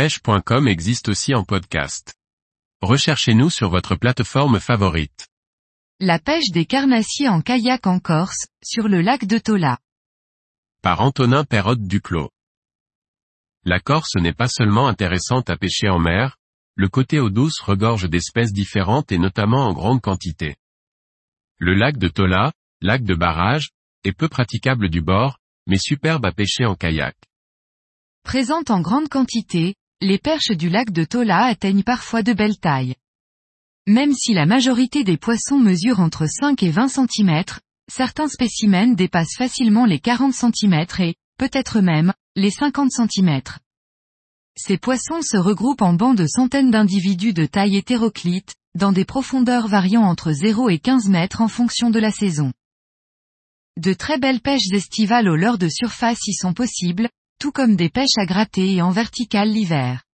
pêche.com existe aussi en podcast. Recherchez-nous sur votre plateforme favorite. La pêche des carnassiers en kayak en Corse, sur le lac de Tola. Par Antonin Perrotte Duclos. La Corse n'est pas seulement intéressante à pêcher en mer, le côté eau douce regorge d'espèces différentes et notamment en grande quantité. Le lac de Tola, lac de barrage, est peu praticable du bord, mais superbe à pêcher en kayak. Présente en grande quantité, les perches du lac de Tola atteignent parfois de belles tailles. Même si la majorité des poissons mesurent entre 5 et 20 cm, certains spécimens dépassent facilement les 40 cm et, peut-être même, les 50 cm. Ces poissons se regroupent en bancs de centaines d'individus de taille hétéroclite, dans des profondeurs variant entre 0 et 15 mètres en fonction de la saison. De très belles pêches estivales au leurre de surface y sont possibles, tout comme des pêches à gratter et en vertical l'hiver.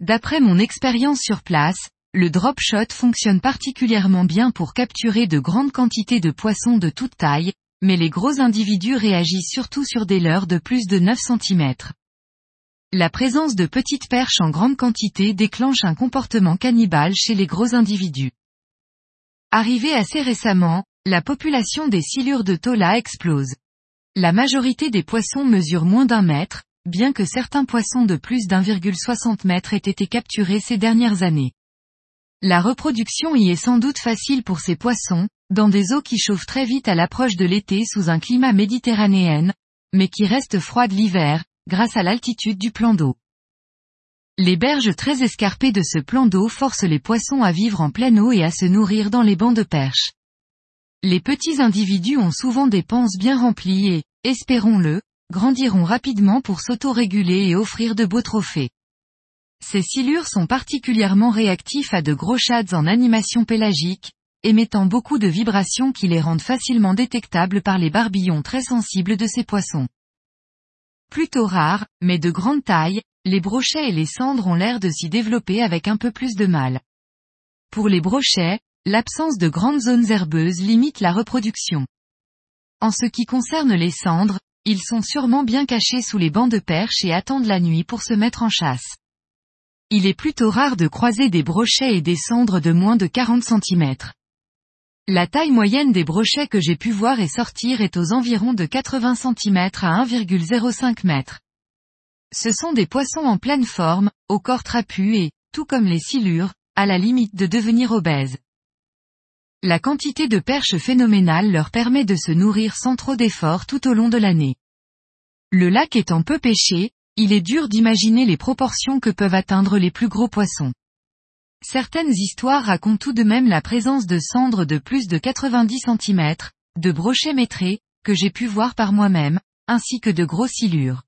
D'après mon expérience sur place, le drop shot fonctionne particulièrement bien pour capturer de grandes quantités de poissons de toute taille, mais les gros individus réagissent surtout sur des leurres de plus de 9 cm. La présence de petites perches en grande quantité déclenche un comportement cannibale chez les gros individus. Arrivé assez récemment, la population des silures de Tola explose. La majorité des poissons mesurent moins d'un mètre, bien que certains poissons de plus d'1,60 mètre aient été capturés ces dernières années. La reproduction y est sans doute facile pour ces poissons, dans des eaux qui chauffent très vite à l'approche de l'été sous un climat méditerranéen, mais qui restent froides l'hiver, grâce à l'altitude du plan d'eau. Les berges très escarpées de ce plan d'eau forcent les poissons à vivre en pleine eau et à se nourrir dans les bancs de perches. Les petits individus ont souvent des panses bien remplies et, espérons-le, grandiront rapidement pour s'auto-réguler et offrir de beaux trophées. Ces silures sont particulièrement réactifs à de gros shads en animation pélagique, émettant beaucoup de vibrations qui les rendent facilement détectables par les barbillons très sensibles de ces poissons. Plutôt rares, mais de grande taille, les brochets et les cendres ont l'air de s'y développer avec un peu plus de mal. Pour les brochets, L'absence de grandes zones herbeuses limite la reproduction. En ce qui concerne les cendres, ils sont sûrement bien cachés sous les bancs de perche et attendent la nuit pour se mettre en chasse. Il est plutôt rare de croiser des brochets et des cendres de moins de 40 cm. La taille moyenne des brochets que j'ai pu voir et sortir est aux environs de 80 cm à 1,05 m. Ce sont des poissons en pleine forme, au corps trapu et, tout comme les silures, à la limite de devenir obèses. La quantité de perches phénoménale leur permet de se nourrir sans trop d'efforts tout au long de l'année. Le lac étant peu pêché, il est dur d'imaginer les proportions que peuvent atteindre les plus gros poissons. Certaines histoires racontent tout de même la présence de cendres de plus de 90 cm, de brochets métrés, que j'ai pu voir par moi-même, ainsi que de gros silures.